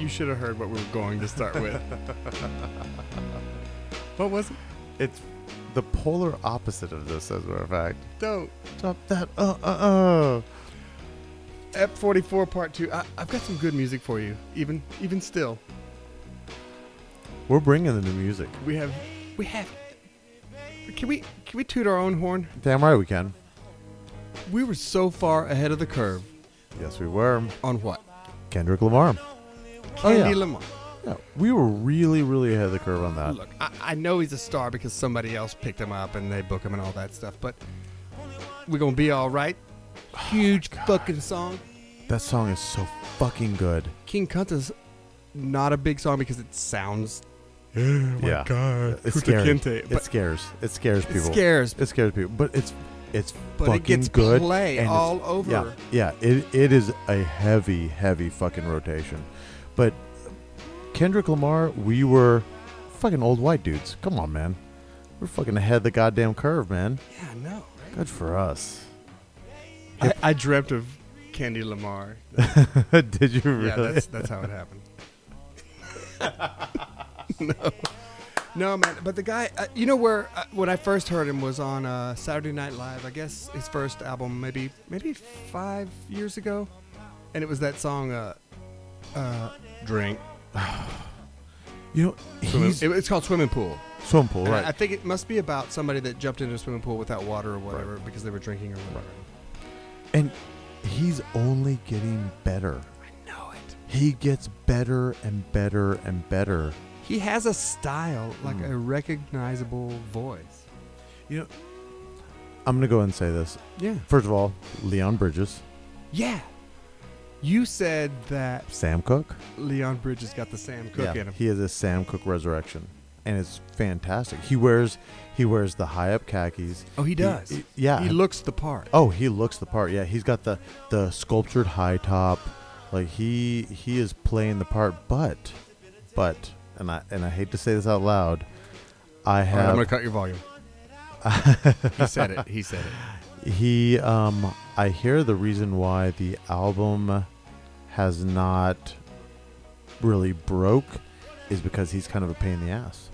you should have heard what we were going to start with. what was it? It's the polar opposite of this, as a matter of fact. Don't. Stop that. Uh, uh, uh. F44 Part 2. I, I've got some good music for you, even even still. We're bringing the new music. We have. We have. Can we can we toot our own horn? Damn right we can. We were so far ahead of the curve Yes, we were. on what? Kendrick Lamar. Oh, Candy yeah. Lamar. Yeah, we were really, really ahead of the curve on that. Look, I, I know he's a star because somebody else picked him up and they book him and all that stuff, but we're gonna be all right. Huge oh, fucking song. That song is so fucking good. King Kunta's not a big song because it sounds. Oh my Yeah. god, It's scary. Kinte, It scares. It scares people. it scares. It scares people. But it's it's But fucking it gets good. play all over. Yeah, yeah. It it is a heavy, heavy fucking rotation. But Kendrick Lamar, we were fucking old white dudes. Come on, man. We're fucking ahead of the goddamn curve, man. Yeah, I know. Good for us. I, I dreamt of Candy Lamar. Did you really? Yeah, that's that's how it happened. no, no, man. But the guy, uh, you know, where uh, when I first heard him was on uh, Saturday Night Live. I guess his first album, maybe maybe five years ago, and it was that song, uh, "Drink." you know, Swimming- he's it- it's called "Swimming Pool." swimming pool, And I- right? I think it must be about somebody that jumped into a swimming pool without water or whatever because they were drinking or whatever. and he's only getting better. I know it. He gets better and better and better. He has a style, like Mm. a recognizable voice. You know, I'm gonna go ahead and say this. Yeah. First of all, Leon Bridges, Yeah. You said that Sam Cooke. Leon Bridges got the Sam Cooke in him. he has a Sam Cooke resurrection, and it's fantastic. He wears he wears the high up khakis. Oh, he does. he- yeah. He looks the part. oh, he looks the part. Yeah, he's got the the sculptured high top. Like he he is playing the part. But but and I and I hate to say this out loud. I All right, have I'm gonna cut your volume. he said it. He said it. He, um, I hear the reason why the album has not really broke is because he's kind of a pain in the ass.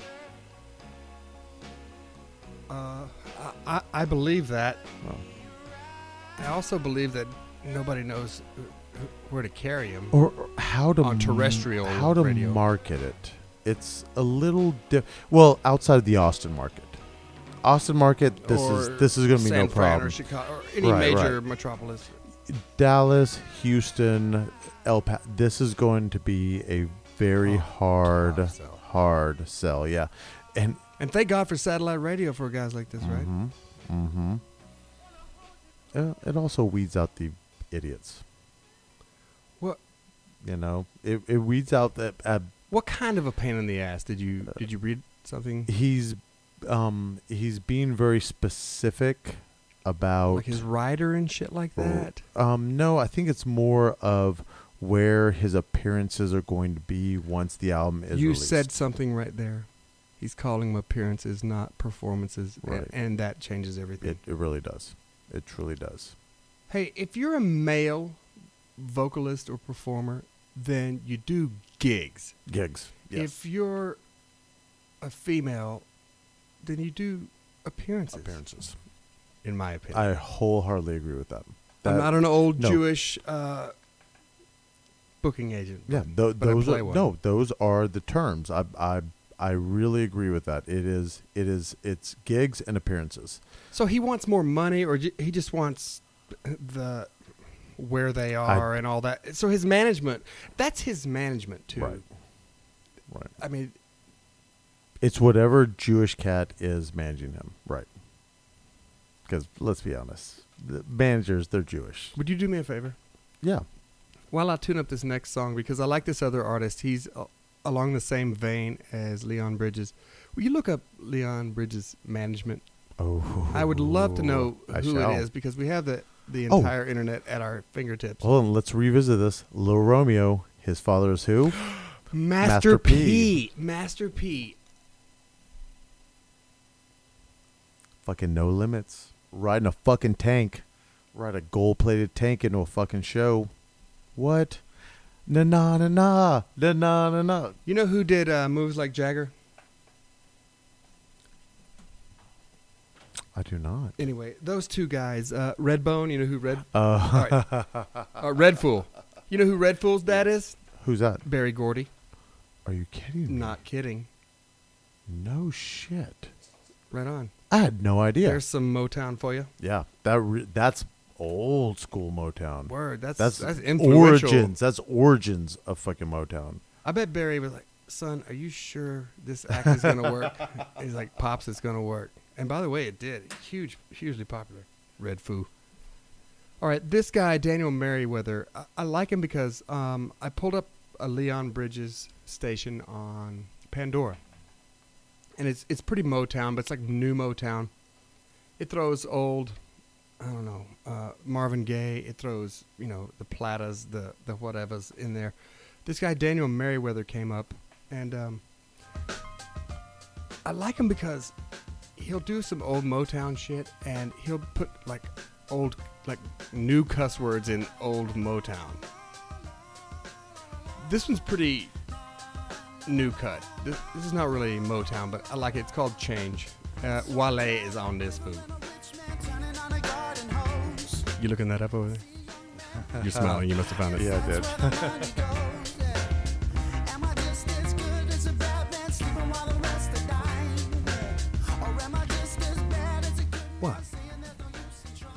Uh, I, I, believe that. Well, I also believe that nobody knows wh- wh- where to carry him. or, or how to On m- terrestrial how to radio. market it. It's a little diff. Well, outside of the Austin market, Austin market. This or is this is going to be San no Fran problem. Or Chicago, or any Right, major metropolis. Dallas, Houston, El Pa- This is going to be a very Oh, hard, tough sell. hard sell. Yeah, and And thank God for satellite radio for guys like this, right? Mm-hmm. Mm-hmm. Uh, it also weeds out the idiots. What? You know, it, it weeds out that uh, What kind of a pain in the ass did you Uh, did you read something he's um he's being very specific about like his rider and shit like that? um no, I think it's more of where his appearances are going to be once the album is you released. said something right there. He's calling them appearances, not performances, Right. and, that changes everything. it, it really does. It truly does. hey, if you're a male vocalist or performer, then you do gigs. Gigs. Yes. If you're a female, then you do appearances. appearances. In my opinion. I wholeheartedly agree with that. I'm not an old no. Jewish uh, booking agent. Yeah, I those are, one. no, those are the terms. I I I really agree with that. It is it is it's gigs and appearances. So he wants more money, or j- he just wants the where they are and all that. So his management, that's his management too. Right. Right. I mean, It's whatever Jewish cat is managing him. Right. Because let's be honest, the managers they're Jewish. would you do me a favor? Yeah. While I tune up this next song because I like this other artist. He's uh, along the same vein as Leon Bridges. Will you look up Leon Bridges' management? Oh. I would love to know I who shall. it is because we have the the Oh. entire internet at our fingertips. Hold on, let's revisit this. Lil Romeo, his father is who? Master, Master P. P. Master P. fucking no limits. Riding a fucking tank. Ride a gold plated tank into a fucking show. What? Na na na na na na na na. You know who did uh, moves like Jagger? I do not. Anyway, those two guys, uh, Redbone. You know who Red? Uh, All right. uh, Redfoo. You know who Redfoo's dad is? who's that? Berry Gordy. Are you kidding me? Not kidding. No shit. Right on. I had no idea. There's some Motown for you. yeah, that re- that's old school Motown. Word. That's That's, that's, influential. origins. That's origins of fucking Motown. I bet Barry was like, "Son, are you sure this act is gonna work?" He's like, "Pops, it's gonna work." And by the way, it did. Huge, hugely popular. Redfoo. All right, this guy Daniel Merriweather, I, I like him because um, I pulled up a Leon Bridges station on Pandora, and it's it's pretty Motown, but it's like new Motown. It throws old, I don't know, uh, Marvin Gaye. It throws you know the Platters, the the whatevers in there. This guy Daniel Merriweather came up, and um, I like him because he'll do some old Motown shit, and he'll put like old, like new cuss words in old Motown. This one's pretty new cut. This, this is not really Motown, but I like it. It's called Change. Uh, Wale is on this food. You looking that up over there? You're smiling. You must have found it. Yeah, I did. What?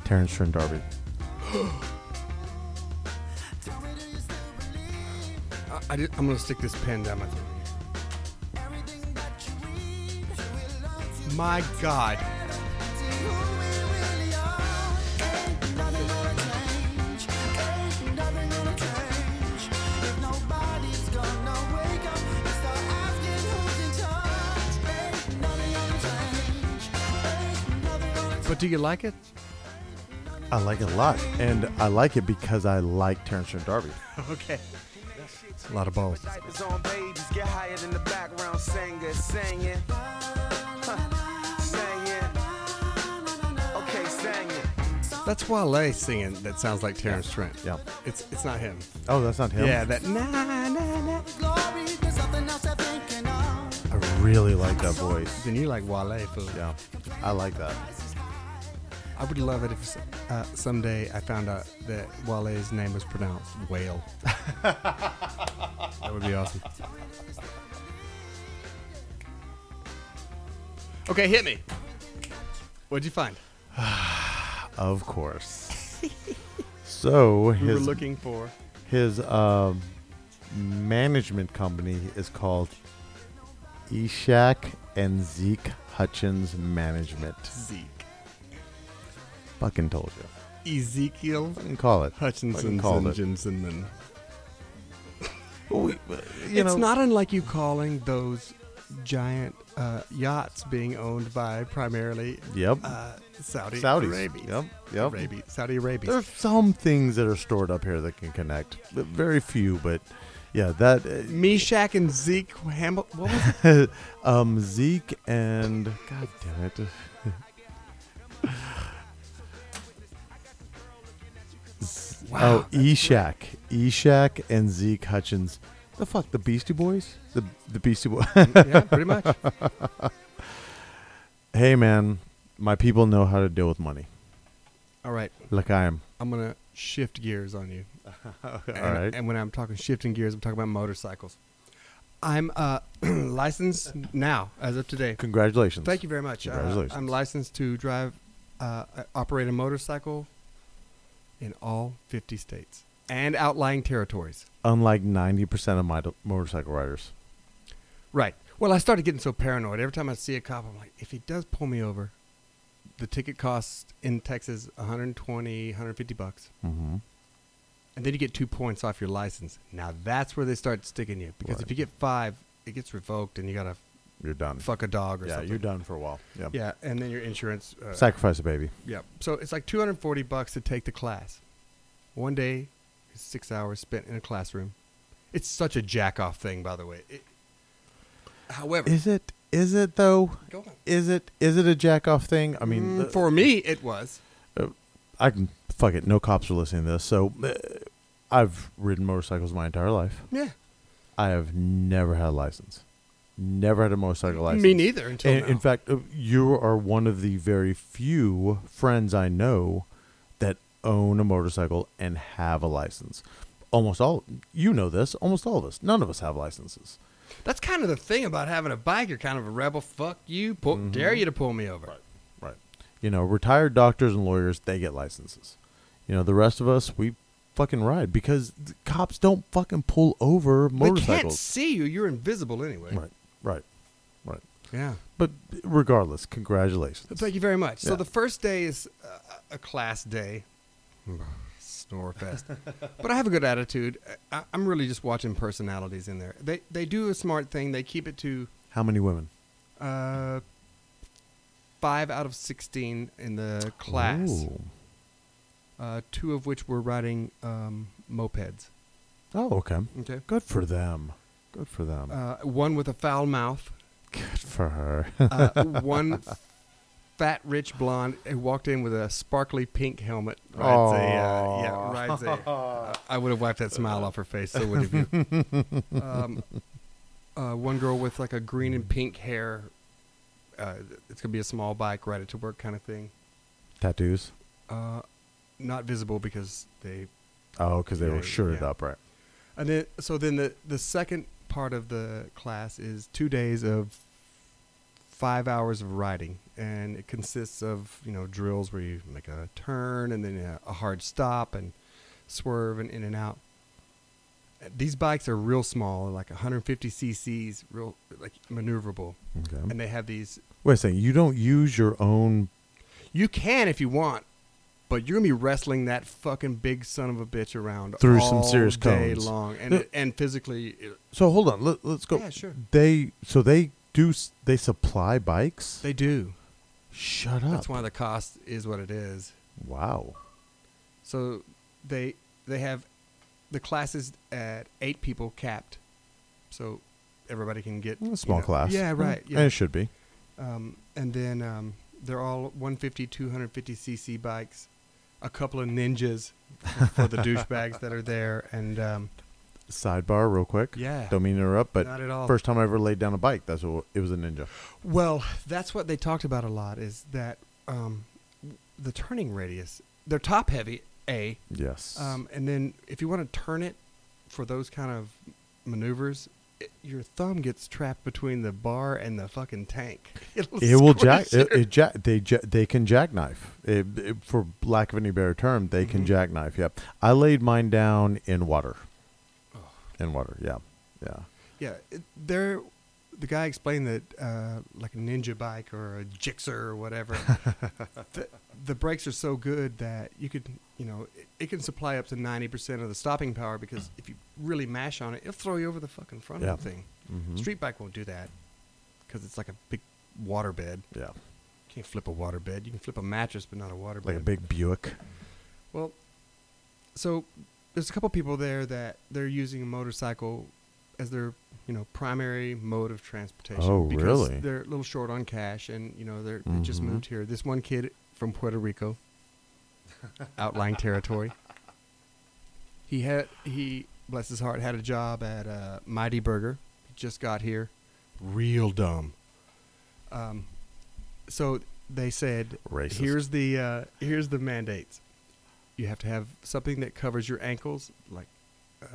Terence Trent D'Arby. I, I'm gonna stick this pen down my throat. My God. But do you like it? I like it a lot, and I like it because I like Terence Trent D'Arby. okay. A lot of balls. That's Wale singing that sounds like Terence Trent. Yeah. It's it's not him. Oh, that's not him. Yeah, that na na na. I really like that voice. Then you like Wale food. Yeah, I like that. I would love it if uh, someday I found out that Wale's name was pronounced whale. that would be awesome. Okay, hit me. What'd you find? Of course. so We were his looking for his um, management company is called Ishak and Zeke Hutchins Management. Zeke. Fucking told you. Ezekiel Fucking call it. Hutchinson it. Jensenman. We- you it's know, not unlike you calling those giant uh, yachts being owned by primarily Yep. uh, Saudi Saudis. Arabia. Yep. Yep. Arabia. Saudi Arabia. There's some things that are stored up here that can connect. But Very few, but yeah, that uh, Meshach and Zeke Hamil- What was it? um Zeke and God damn it. Wow, oh, Eshak, Eshak and Zeke Hutchins. The fuck, the Beastie Boys? The the Beastie Boys. yeah, pretty much. hey man, my people know how to deal with money. All right, Like I am. I'm gonna shift gears on you. All and, right. And when I'm talking shifting gears, I'm talking about motorcycles. I'm uh, licensed now, as of today. Congratulations. Thank you very much. Uh, Congratulations. I'm licensed to drive, uh, operate a motorcycle in all 50 states and outlying territories. Unlike 90% of my motorcycle riders. Right. Well, I started getting so paranoid. Every time I see a cop, I'm like, if he does pull me over, the ticket costs in Texas 120, 150 bucks. Mm-hmm. And then you get two points off your license. Now that's where they start sticking you. Because Right. if you get five, it gets revoked and you got to You're done. fuck a dog or yeah, something. you're done for a while. Yep. Yeah, and then your insurance. Uh, Sacrifice a baby. Yeah. So it's like 240 bucks to take the class. One day, six hours spent in a classroom. It's such a jack off thing, by the way. It, however, Is it? Is it though? go on. Is it? Is it a jack off thing? I mean, Mm, uh, for me, it was. I can fuck it. No cops are listening to this. So, uh, I've ridden motorcycles my entire life. Yeah. I have never had a license. Never had a motorcycle license. Me neither until And now. in fact, uh, you are one of the very few friends I know that own a motorcycle and have a license. Almost all, you know this. Almost all of us. None of us have licenses. That's kind of the thing about having a bike. You're kind of a rebel. Fuck you. Pull, mm-hmm. Dare you to pull me over. Right. Right. You know, retired doctors and lawyers, they get licenses. You know, the rest of us, we fucking ride because the cops don't fucking pull over motorcycles. They can't see you. You're invisible anyway. Right, right, right. Yeah. But regardless, congratulations. Thank you very much. So the first day is a class day. Snore fest. but I have a good attitude. I, I'm really just watching personalities in there. They they do a smart thing. They keep it to How many women? uh, five out of sixteen in the class. Uh, two of which were riding um, mopeds. Oh, okay. Okay. Good for them. Good for them. Uh, one with a foul mouth. Good for her. Uh, one fat, rich blonde who walked in with a sparkly pink helmet. Rides a, uh, yeah, rides a. Uh, I would have wiped that smile off her face. So would have you. Um, uh, one girl with like a green and pink hair. Uh, it's gonna be a small bike, ride it to work kind of thing. Tattoos. Uh, not visible because they. Oh, because they were shirted yeah. up, right? And then, so then the the second part of the class is two days of five hours of riding, and it consists of you know drills where you make a turn and then a, a hard stop and swerve and in and out. These bikes are real small, like 150 cc's, real like maneuverable, Okay. and they have these. Wait a second. You don't use your own. You can if you want, but you're gonna be wrestling that fucking big son of a bitch around Through some serious day cones. long, and No. and physically, it, So hold on. Let, let's go. Yeah, sure. They so they do s- they supply bikes. they do. Shut up. That's why the cost is what it is. Wow. So they they have the classes at eight people capped, so everybody can get A you small know- class. Yeah, right. And it should be. Um, and then um, they're all 150, 250 cc bikes. A couple of ninjas for the douchebags that are there, and um, Sidebar, real quick. yeah, Don't mean to interrupt, but not at all. first time I ever laid down a bike, that's what it was a ninja. Well, that's what they talked about a lot. Is that um, the turning radius? They're top heavy, a, Yes. Um, and then if you want to turn it for those kind of maneuvers, it, your thumb gets trapped between the bar and the fucking tank. It'll it will jack. It, it jack. They ja- they can jackknife. It, for lack of any better term, they can Mhm. jackknife. Yep. I laid mine down in water. In water. Yeah. Yeah. yeah, it, they're the guy explained that uh, like a ninja bike or a Gixxer or whatever. the, the brakes are so good that you could, you know, it, it can supply up to ninety percent of the stopping power because if you really mash on it, it'll throw you over the fucking front Yeah. of the thing. Mhm. Street bike won't do that because it's like a big water bed. Yeah. You can't flip a water bed. You can flip a mattress, but not a water Like a big Buick. Well, so there's a couple people there that they're using a motorcycle as their you know primary mode of transportation. Oh, because really? They're a little short on cash, and you know they're they just Mhm. moved here. This one kid from Puerto Rico, outlying territory. He had he bless his heart had a job at uh, Mighty Burger. He just got here, real dumb. Um, so they said Racist. Here's the uh, here's the mandates. You have to have something that covers your ankles, like uh,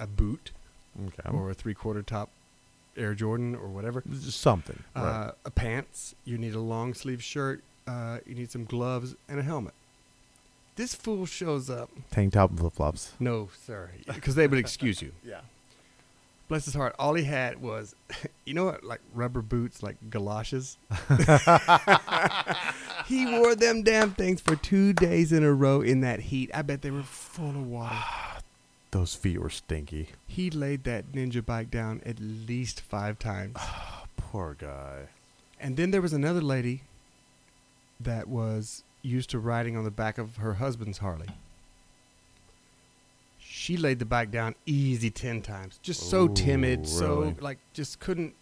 a boot Okay. or a three quarter top Air Jordan or whatever. Just something. Uh, right. A pants. You need a long sleeve shirt. Uh, you need some gloves and a helmet. This fool shows up. Tank top and flip flops. No, sir, because they would excuse you. Yeah. Bless his heart. All he had was, you know what, like rubber boots, like galoshes. he wore them damn things for two days in a row in that heat. I bet they were full of water. Those feet were stinky. He laid that ninja bike down at least five times. Poor guy. And then there was another lady that was used to riding on the back of her husband's Harley. She laid the bike down easy ten times. Just so Ooh, timid, so really? like just couldn't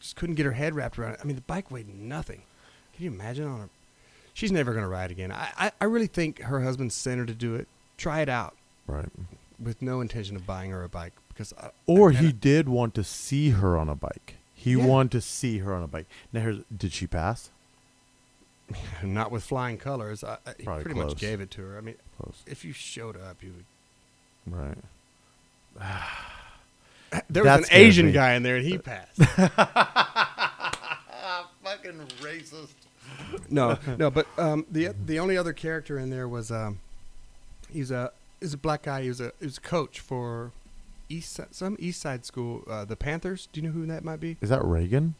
just couldn't get her head wrapped around it. I mean the bike weighed nothing. Can you imagine on her She's never gonna ride again. I, I, I really think her husband sent her to do it. Try it out. Right. with no intention of buying her a bike because I, Or and he I- did want to see her on a bike. He Yeah. wanted to see her on a bike. Now, here's, did she pass? not with flying colors. I, I, he Probably pretty close. much gave it to her. I mean, Close. if you showed up, you would. Right. There was an Asian guy in there, and he passed. Fucking racist. No, no, but um, the the only other character in there was um, he's a he's a black guy. He was a he was a coach for East some East Side school, uh, the Panthers. Do you know who that might be? Is that Reagan?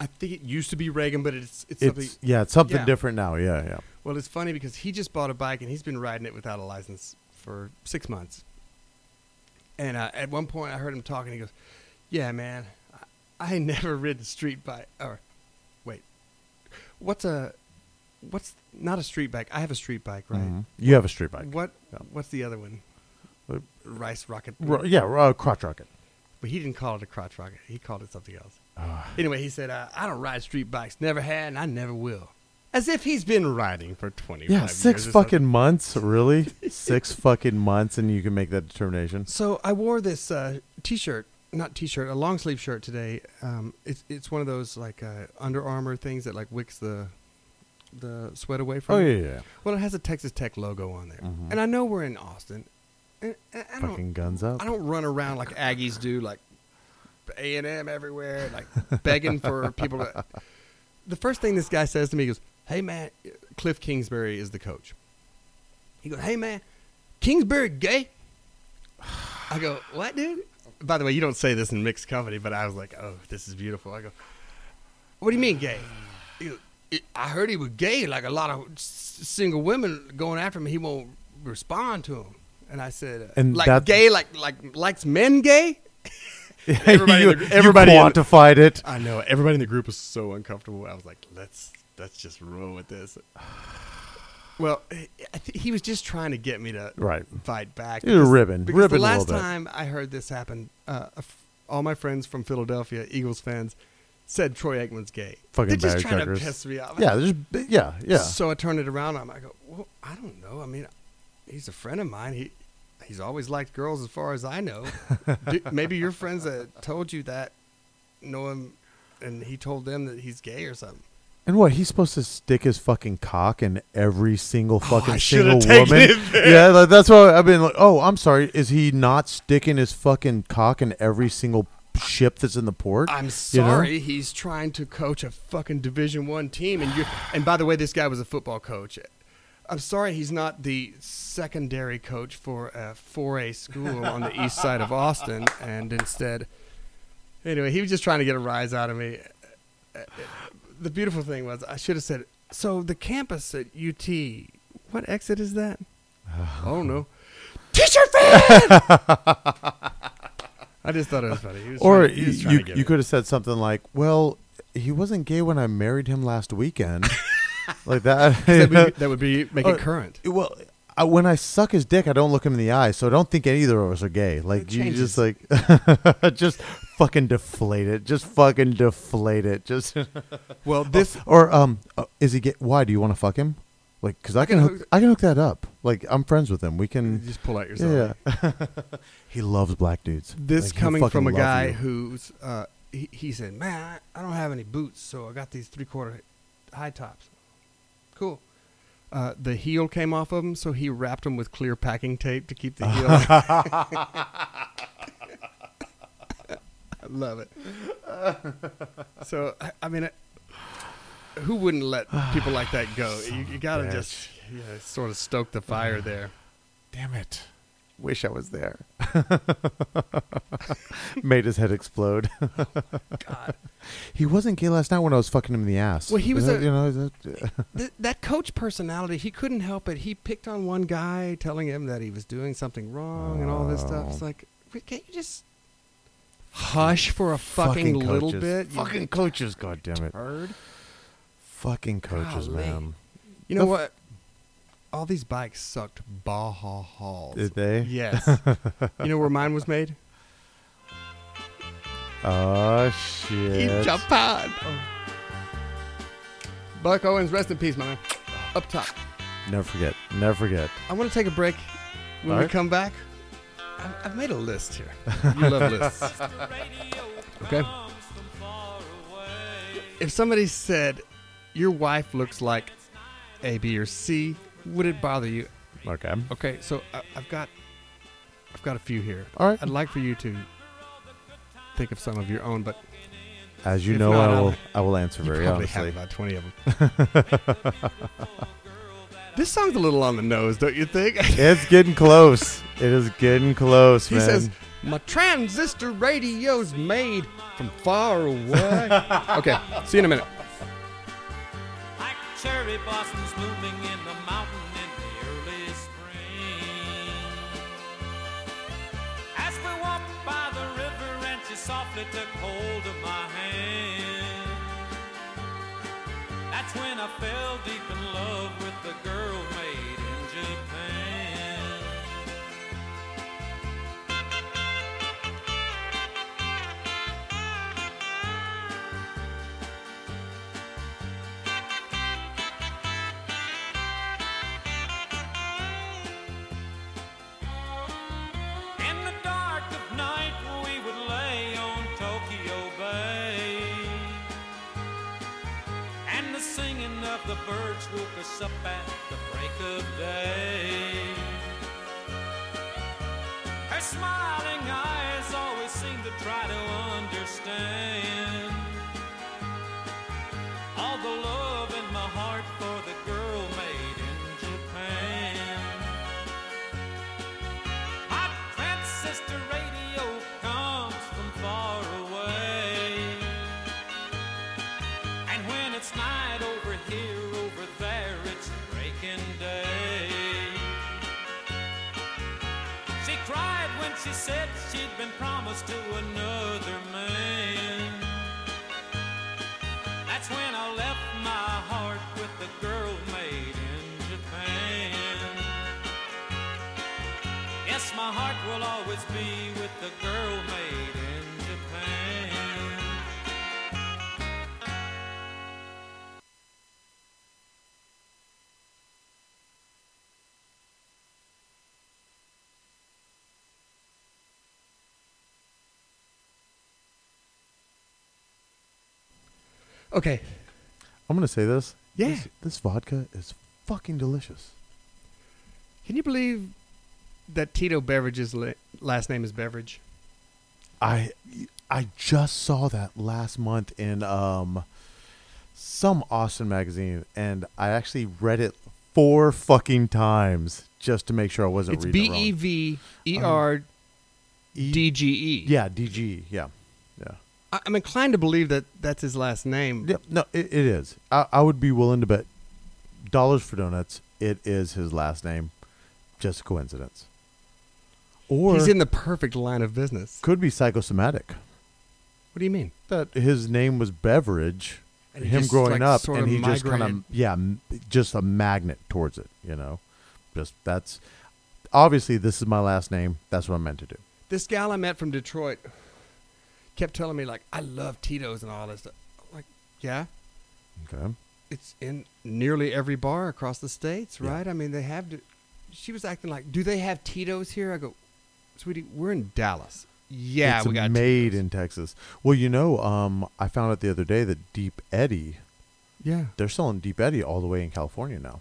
I think it used to be Reagan, but it's it's something. Yeah, it's something Yeah. different now. Yeah, yeah. Well, it's funny because he just bought a bike and he's been riding it without a license for six months. And uh, at one point, I heard him talking. He goes, "Yeah, man, I, I never ridden a street bike. Or, what's a, what's not a street bike? I have a street bike, right? Mhm. You have a street bike. What, Yeah. what's the other one? Uh, Rice rocket. Ro- yeah, uh, crotch rocket. But he didn't call it a crotch rocket. He called it something else. Ah. Anyway, he said, uh, "I don't ride street bikes. Never had, and I never will." As if he's been riding for twenty. Yeah, six fucking months, really? six fucking months, and you can make that determination. So I wore this uh, t-shirt, not t-shirt, a long sleeve shirt today. Um, it's it's one of those like uh, Under Armour things that like wicks the the sweat away from. Oh you. yeah, yeah. Well, it has a Texas Tech logo on there, Mhm. and I know we're in Austin. And, and I don't Fucking guns up. I don't run around like Aggies do, like A and M everywhere, like begging for people. to... The first thing this guy says to me he goes, "Hey man, Kliff Kingsbury is the coach." He goes, "Hey man, Kingsbury gay?" I go, "What, dude?" By the way, you don't say this in mixed company, but I was like, "Oh, this is beautiful." I go, "What do you mean gay?" Goes, "I- I heard he was gay. Like a lot of single women going after him, he won't respond to him. And I said, uh, And like that- gay, like like likes men gay. Everybody you, the- you everybody in the- quantified it. I know everybody in the group was so uncomfortable. I was like, let's let's just roll with this. Well, he was just trying to get me to Right. fight back. He was because- ribbing- because ribbing a the last time I heard this happen, uh, all my friends from Philadelphia, Eagles fans, said Troy Aikman's gay. Fucking They're just trying checkers. to piss me off. Yeah, there's yeah, yeah. So I turned it around him. I go, well, I don't know. I mean, he's a friend of mine. He he's always liked girls, as far as I know. Do, maybe your friends that told you that know him, and he told them that he's gay or something. And what? He's supposed to stick his fucking cock in every single fucking Oh, I single woman. Yeah, like, that's why I've been like, oh, I'm sorry. Is he not sticking his fucking cock in every single ship that's in the port? I'm sorry. He's trying to coach a fucking Division One team, and you. And by the way, this guy was a football coach. I'm sorry, he's not the secondary coach for a 4A school on the east side of Austin, and instead, anyway, he was just trying to get a rise out of me. The beautiful thing was, I should have said, so the campus at UT, what exit is that? I don't know. T-shirt fan. I just thought it was funny. He was Or trying, he was you you could have said something like, "Well, he wasn't gay when I married him last weekend," like that. that, would be, that would be make Or- it current. Well, I, when I suck his dick, I don't look him in the eye, so I don't think either of us are gay. Like you just like just fucking deflate it. Just fucking deflate it. Just Well, this or um, uh, is he gay? Why do you want to fuck him? Like, cause I, can can hook, hook- I can hook that up. Like, I'm friends with him. We can. just pull out yourself. Yeah, yeah. he loves black dudes. This Like, coming from a guy you. who's uh, he, he said, "Man, I, I don't have any boots, so I got these three quarter high tops." Cool. Uh, the heel came off of him, so he wrapped him with clear packing tape to keep the heel. I love it. so I, I mean, I, who wouldn't let people like that go? You, you gotta just yeah, sort of stoke the fire there. Damn it. Wish I was there. Made his head explode. Oh, God. he wasn't gay last night when I was fucking him in the ass. Well, he was uh, a- you know, Th- that coach personality, he couldn't help it. He picked on one guy, telling him that he was doing something wrong and all this stuff. It's Oh. like, can't you just hush for a fucking, little bit? Fucking coaches, God damn it. Fucking coaches, Golly. man. You know The what? All these bikes sucked Baja Halls. Did they? Yes. you know where mine was made? Oh shit! In shit. Japan. Oh. Buck Owens, rest in peace, my man. Up top. Never forget. Never forget. I want to take a break. when we Alright. come back, I've, I've made a list here. You love lists. Okay. If somebody said your wife looks like A, B, or C, would it bother you? Okay. Okay, so I, I've got, I've got a few here. All right. I'd like for you to think of some of your own, but As you If know, not, I I'll- will. I will answer you very probably honestly. have about twenty of them. this song's a little on the nose, don't you think? It's getting close. It is getting close, He man. says, "My transistor radio's made from far away." okay, see you in a minute. Like cherry blossoms blooming in softly took hold of my hand. That's when I fell deep in love with of the birds woke us up at the break of day. Her smiling eyes always seemed to try to understand my heart will always be with the girl made in Japan. Okay, I'm gonna say this. Yeah. This, this vodka is fucking delicious. can you believe that Tito Beveridge's last name is Beverage? I I just saw that last month in um some Austin magazine, and I actually read it four fucking times just to make sure I wasn't It's reading B it wrong. E V E R D G E. Yeah, DG. Yeah, yeah. I- I'm inclined to believe that that's his last name. Yeah, no, it, it is. I, I would be willing to bet dollars for donuts. It is his last name. Just a coincidence. Or He's in the perfect line of business. could be psychosomatic. What do you mean? That his name was Beverage. And him just, growing like, up, and he just kind of yeah, m- just a magnet towards it. You know, just that's obviously this is my last name. That's what I'm meant to do. This gal I met from Detroit kept telling me like, "I love Tito's and all this." Stuff. Like, yeah, Okay. it's in nearly every bar across the states, Yeah. right? I mean, they have. To, she was acting like, "Do they have Tito's here?" I go, "Sweetie, we're in Dallas." Yeah, it's we got made in Texas. Well, you know, um, I found out the other day that Deep Eddy, Yeah, they're selling Deep Eddy all the way in California now.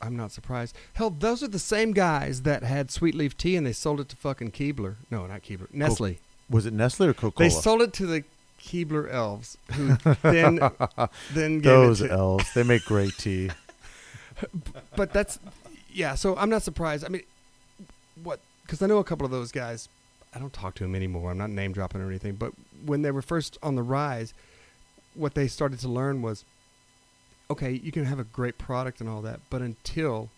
I'm not surprised. Hell, those are the same guys that had Sweet Leaf Tea and they sold it to fucking Keebler. No, not Keebler. Nestle. Was it Nestle or Coca-Cola? They sold it to the Keebler elves, who then then gave Those it to. elves. They make great tea. But that's yeah. So I'm not surprised. I mean, what? Because I know a couple of those guys. I don't talk to them anymore. I'm not name dropping or anything. But when they were first on the rise, what they started to learn was, okay, you can have a great product and all that, but until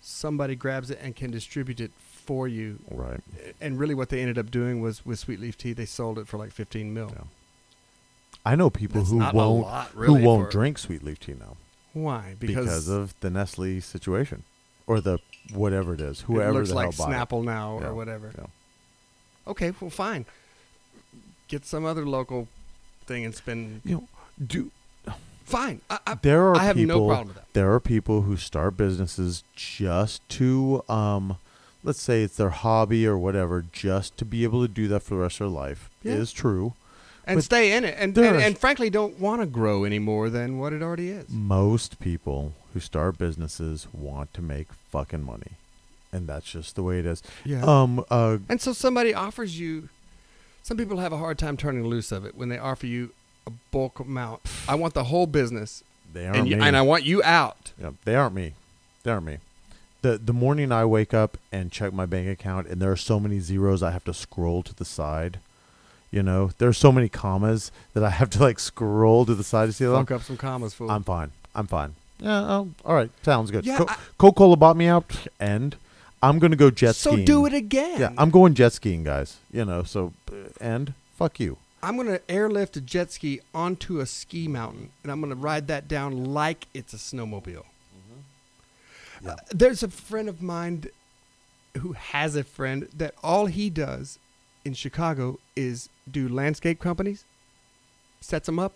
somebody grabs it and can distribute it for you, Right. and really what they ended up doing was with Sweet Leaf Tea, they sold it for like 15 mil. Yeah. I know people That's who won't lot, really, who won't drink sweet leaf tea now Why? because, of the Nestle situation or the whatever it is, whoever it looks the like hell buy it. Snapple now Yeah, or whatever. yeah. Okay, well, fine. Get some other local thing and spend. You know, do Fine. I, I, There are I have people, no problem with that. There are people who start businesses just to, um, let's say it's their hobby or whatever, just to be able to do that for the rest of their life. Yeah. Is true. And but stay in it. And, and, and frankly, don't want to grow any more than what it already is. Most people who start businesses want to make fucking money, and that's just the way it is. Yeah. Um. Uh. And so somebody offers you. Some people have a hard time turning loose of it when they offer you a bulk amount. I want the whole business, They aren't and, you, me. and I want you out. Yeah, they aren't me. They aren't me. The the morning I wake up and check my bank account and there are so many zeros I have to scroll to the side. You know, there are so many commas that I have to like scroll to the side to see them. Fuck up some commas, fool. I'm fine. I'm fine. Yeah, oh, all right. Sounds good. Yeah, Co- I- Coca-Cola bought me out and I'm going to go jet so skiing. So do it again. Yeah, I'm going jet skiing, guys. You know, so and fuck you. I'm going to airlift a jet ski onto a ski mountain, and I'm going to ride that down like it's a snowmobile. Yeah. Uh, there's a friend of mine who has a friend that all he does in Chicago is do landscape companies, sets them up,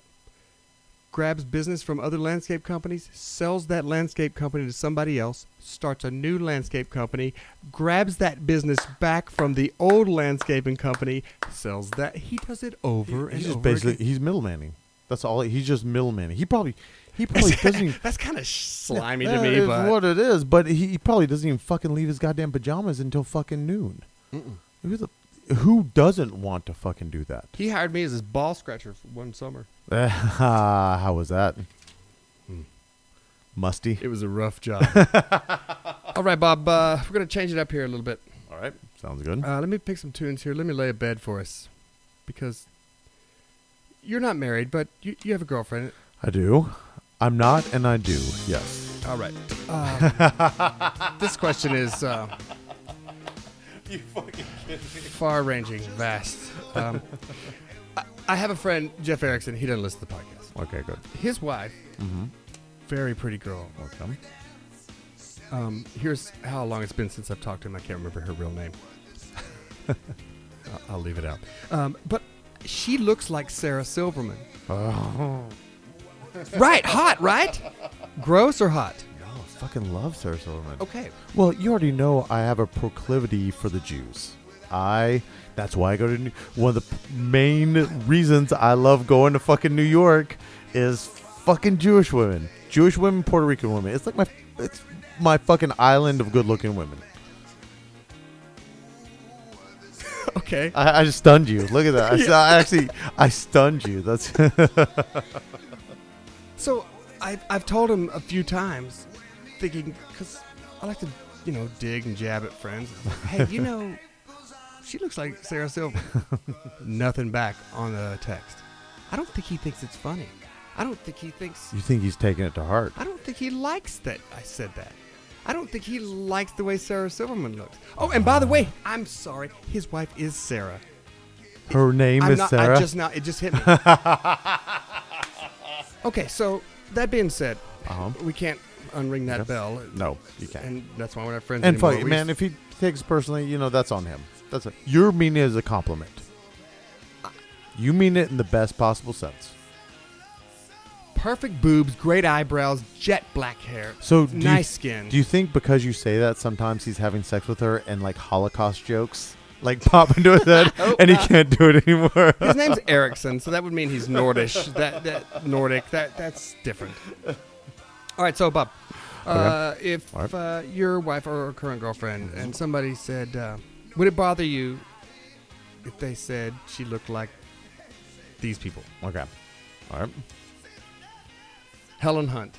grabs business from other landscape companies, sells that landscape company to somebody else, starts a new landscape company, grabs that business back from the old landscaping company, sells that. He does it over and He's just over basically again. he's middlemaning. That's all. He's just middlemaning. He probably he probably doesn't even That's kind of slimy to me, but what it is. But he, he probably doesn't even fucking leave his goddamn pajamas until fucking noon. Who, the, who doesn't want to fucking do that? he hired me as his ball scratcher for one summer. How was that? Musty. It was a rough job. All right, Bob. Uh, we're gonna change it up here a little bit. All right, sounds good. Uh, let me pick some tunes here. Let me lay a bed for us, because you're not married, but you, you have a girlfriend. I do. I'm not, and I do. Yes. All right. Uh, this question is uh, far-ranging, vast. Um, I, I have a friend, Jeff Erickson. He doesn't listen to the podcast. Okay, good. His wife, Mm-hmm. very pretty girl. Welcome. Um, here's how long it's been since I've talked to him. I can't remember her real name. I'll, I'll leave it out. Um, but she looks like Sarah Silverman. Oh, Right, hot, right? Gross or hot? Fucking love Sarah Silverman. Okay. Well, you already know I have a proclivity for the Jews. I. That's why I go to New, one of the p- main reasons I love going to fucking New York is fucking Jewish women, Jewish women, Puerto Rican women. It's like my it's my fucking island of good-looking women. Okay. I, I just stunned you. Look at that. I, stu- I actually I stunned you. That's So I've, I've told him a few times, thinking, because I like to, you know, dig and jab at friends. hey, you know, she looks like Sarah Silver. Nothing back on the text. I don't think he thinks it's funny. I don't think he thinks. you think he's taking it to heart. I don't think he likes that I said that. I don't think he likes the way Sarah Silverman looks. Oh, and by the way, I'm sorry. His wife is Sarah. Her name I'm is not, Sarah. I just now it just hit me. okay, so that being said, Uh-huh. we can't unring that bell. no, you can't. And that's why we're not friends And anymore. fuck, We man, if he takes it personally, you know that's on him. That's it. You're meaning it as a compliment. You mean it in the best possible sense. perfect boobs, great eyebrows, jet black hair, So do nice you, skin. Do you think because you say that sometimes he's having sex with her and like Holocaust jokes like pop into his head oh, and he uh, can't do it anymore? His name's Erickson, so that would mean he's Nordish. that that Nordic. That that's different. All right, so Bob, uh, if All right. uh, your wife or current girlfriend and somebody said, uh, would it bother you if they said she looked like these people? okay. All right. Helen Hunt.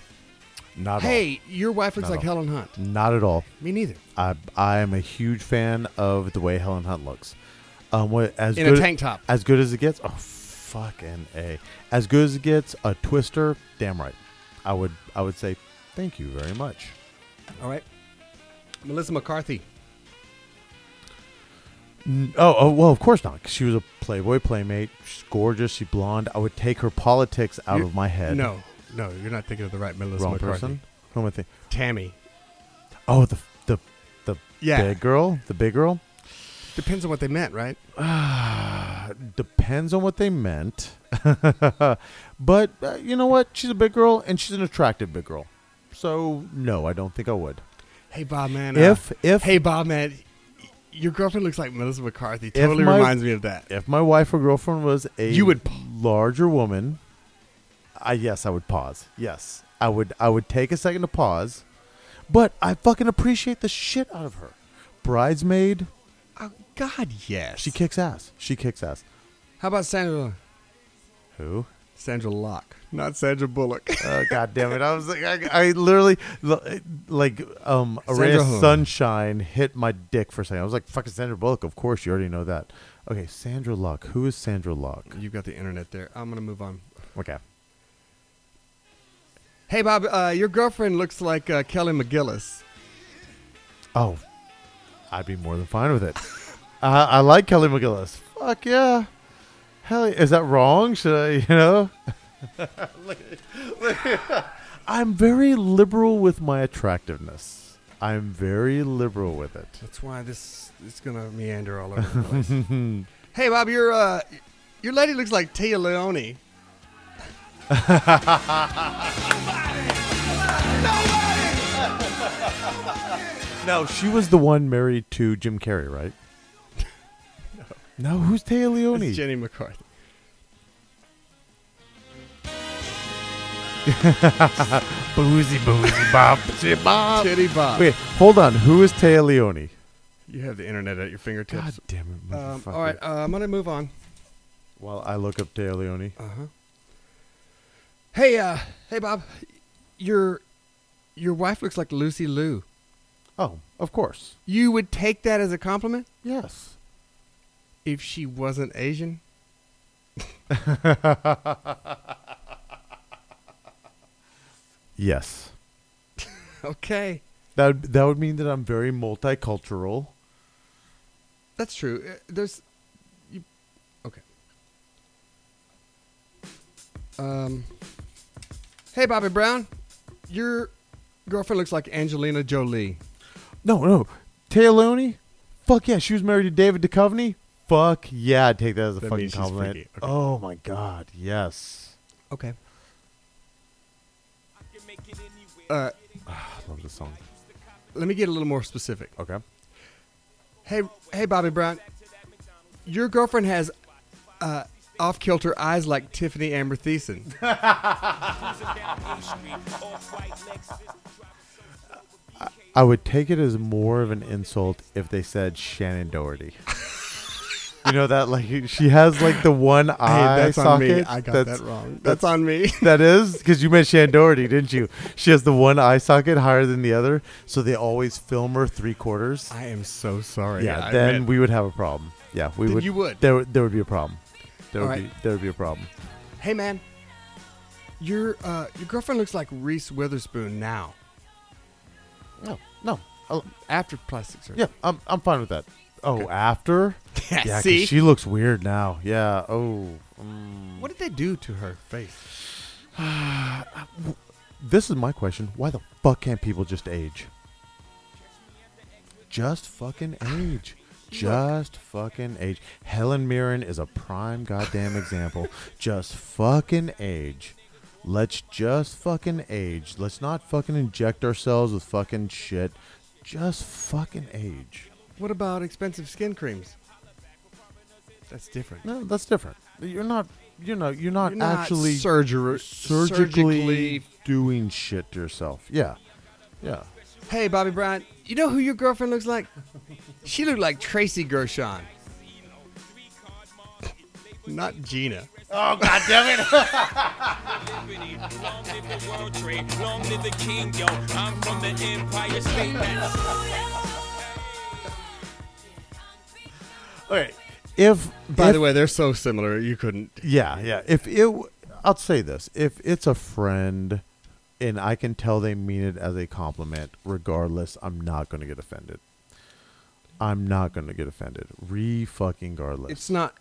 Not Hey, your wife looks Not like all. Helen Hunt. Not at all. Me neither. I I am a huge fan of the way Helen Hunt looks. Um, what as In good a tank top. as good as it gets. Oh, fucking a. As good as it gets, a twister. Damn right. I would I would say thank you very much. All right. Melissa McCarthy. N- Oh, oh well, of course not. 'cause she was a Playboy playmate. She's gorgeous. She's blonde. I would take her politics out You- of my head. No, no, you're not thinking of the right Melissa wrong McCarthy. person. Who am I thinking? Tammy. Oh, the the the Yeah. big girl. The big girl. Depends on what they meant, right? Depends on what they meant. but uh, you know what? She's a big girl, and she's an attractive big girl. So no, I don't think I would. Hey Bob, man. uh, If if hey Bob, man, your girlfriend looks like Melissa McCarthy. Totally my- reminds me of that. if my wife or girlfriend was a You would larger woman, I yes, I would pause. Yes, I would. I would take a second to pause, but I fucking appreciate the shit out of her. Bridesmaid, God, yes. she kicks ass. She kicks ass. How about Sandra? Who? Sondra Locke, not Sandra Bullock. Oh god damn it! I was like, I, I literally like um a ray of sunshine hit my dick for a second. I was like, fucking Sandra Bullock. Of course, you already know that. Okay, Sandra Luck. Who is Sandra Luck? You've got the internet there. I'm gonna move on. Okay. Hey Bob, uh, your girlfriend looks like uh, Kelly McGillis. Oh, I'd be more than fine with it. uh, I like Kelly McGillis. Fuck yeah. Hell, yeah. is that wrong? Should I, you know? I'm very liberal with my attractiveness. I'm very liberal with it. That's why this is gonna meander all over the place. hey Bob, your uh, your lady looks like Téa Leoni. No, she was the one married to Jim Carrey, right? No. Who's Téa Leoni? It's Jenny McCarthy. Boozy, boozy, bop, bop. Titty Bob. Wait, hold on. Who is Téa Leoni? You have the internet at your fingertips. God damn it, Um, motherfucker. all right, uh, I'm gonna move on. While I look up Téa Leoni. Uh huh. Hey, uh, hey Bob, your your wife looks like Lucy Liu. Oh, of course. You would take that as a compliment Yes. If she wasn't Asian. Yes. Okay, That would, that would mean that I'm very multicultural. that's true. Uh, There's, you, okay. Um. Hey, Bobby Brown, your girlfriend looks like Angelina Jolie. No, no. Téa Leoni? Fuck yeah. She was married to David Duchovny? Fuck yeah. I'd take that as a That fucking means she's compliment. freaky. Okay. Oh my god. Yes. Okay. Uh, I love this song. let me get a little more specific. Okay. Hey, hey, Bobby Brown. Your girlfriend has uh, off kilter eyes like Tiffani Amber Thiessen. I would take it as more of an insult if they said Shannen Doherty. you know that like she has like the one eye hey, that's on me. I got that's- that wrong. That's on me. That is because you met Shannen Doherty, didn't you? She has the one eye socket higher than the other, so they always film her three quarters. I am so sorry. yeah, I then meant- we would have a problem. Yeah, we Then would. you would. There, would- there would be a problem. There All would right. be. There would be a problem. Hey, man. Your uh, your girlfriend looks like Reese Witherspoon now. No, no. Oh, After plastic surgery. yeah, I'm, I'm fine with that. Oh, Okay. after? Yeah. See. she looks weird now. Yeah. Oh. mm. what did they do to her face? This is my question. Why the fuck can't people just age? Just fucking age. Just fucking age. Helen Mirren is a prime goddamn example. Just fucking age. Let's just fucking age. Let's not fucking inject ourselves with fucking shit. Just fucking age. What about expensive skin creams? That's different. No, that's different. You're not. You know, you're not You're not actually surgery, surgically, surgically doing shit to yourself. Yeah, yeah. Hey, Bobby Brown, you know who your girlfriend looks like? she looked like Tracy Gershon. Not Gina. Oh god damn it! Long live the World Trade, long live the king, yo. I'm from the Empire State. Okay, if By if- the way, they're so similar. You couldn't. yeah, yeah. If it, i'll say this: if it's a friend, and I can tell they mean it as a compliment, regardless, I'm not going to get offended. I'm not going to get offended. Re fucking regardless. It's not.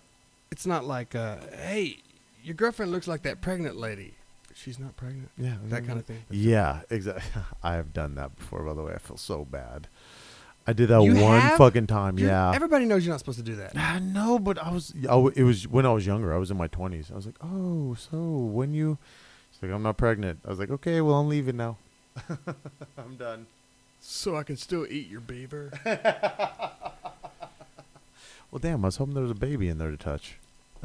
It's not like, uh, hey, your girlfriend looks like that pregnant lady. She's not pregnant. yeah, That kind of thing. Yeah, exactly. I have done that before. By the way, I feel so bad. I did that You one have? fucking time. You're- yeah. Everybody knows you're not supposed to do that. I know, but I was. I w it was when I was younger. I was in my twenties. I was like, oh, so when you? She's like, I'm not pregnant. I was like, okay, well, I'm leaving now. I'm done. So I can still eat your beaver. Well, damn, I was hoping there was a baby in there to touch.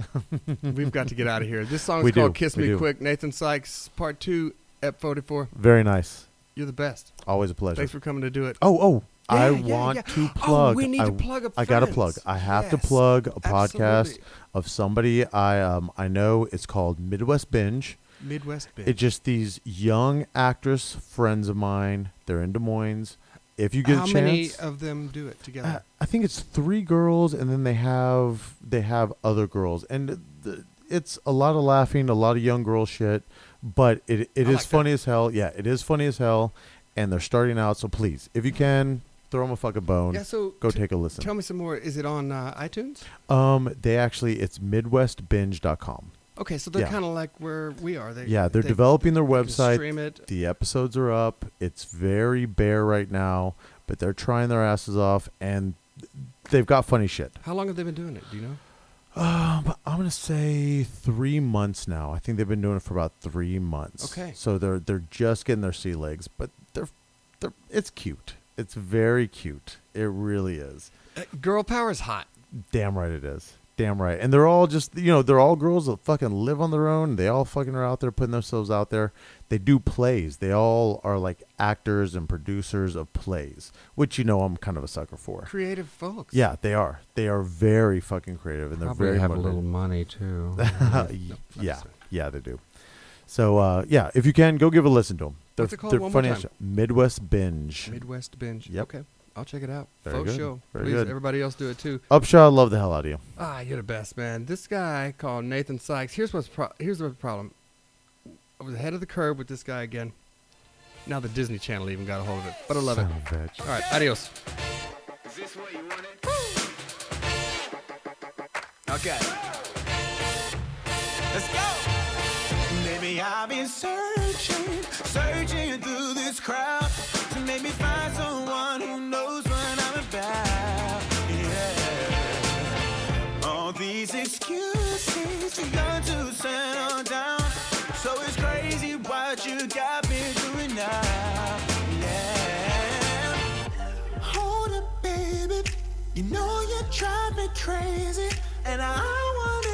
We've got to get out of here. This song's We called do, "Kiss we Me do. Quick." Nathan Sykes, Part Two, Ep 44. Very nice. You're the best. Always a pleasure. Thanks for coming to do it. oh, oh, I want to Oh, plug. we need I, to plug a I got to plug. I have to Yes, plug a podcast absolutely. of somebody I um I know. It's called Midwest Binge. Midwest Binge. It's just these young actress friends of mine. They're in Des Moines. If you get How a chance, many of them do it together? Uh, I think it's three girls, and then they have they have other girls, and the, it's a lot of laughing, a lot of young girl shit, but it it I is like funny as hell. Yeah, it is funny as hell, and they're starting out. So please, if you can, throw them a fucking bone. yeah. So Go t- take a listen. Tell me some more. Is it on uh, iTunes? Um, they actually it's MidwestBinge.com. Okay, so they're Yeah. kind of like where we are. They, Yeah, they're they- developing their they website. Stream it. The episodes are up. It's very bare right now, but they're trying their asses off, and they've got funny shit. How long have they been doing it? Do you know? Um, I'm gonna say three months now. I think they've been doing it for about three months. Okay. So they're they're just getting their sea legs, but they're they're it's cute. It's very cute. It really is. Uh, girl power is hot. Damn right it is. Damn right. And they're all just you know they're all girls that fucking live on their own. They all fucking are out there putting themselves out there. They do plays. They all are like actors and producers of plays, which you know I'm kind of a sucker for. Creative folks. Yeah, they are. They are very fucking creative, and they're very have a little money too. Yeah, yeah, they do. So uh, yeah, if you can go give a listen to them. They're, What's it called? One more funny as time. shit. Midwest Binge. Midwest Binge. Yep. Okay, I'll check it out. Very Faux good. show. Very Please, good. everybody else do it too. Upshaw, love the hell out of you. Ah, you're the best, man. This guy called Nathan Sykes. Here's what's pro- here's the problem. I was ahead of the curve with this guy again. Now the Disney Channel even got a hold of it, but I love it. Son of bitch. All right, adios. Is this what you wanted? Okay. Let's go. I've been searching, searching through this crowd to make me find someone who knows what I'm about. Yeah. All these excuses young to settle down. So it's crazy what you got me doing now. Yeah. Hold up, baby. You know you drive me crazy, and I wanna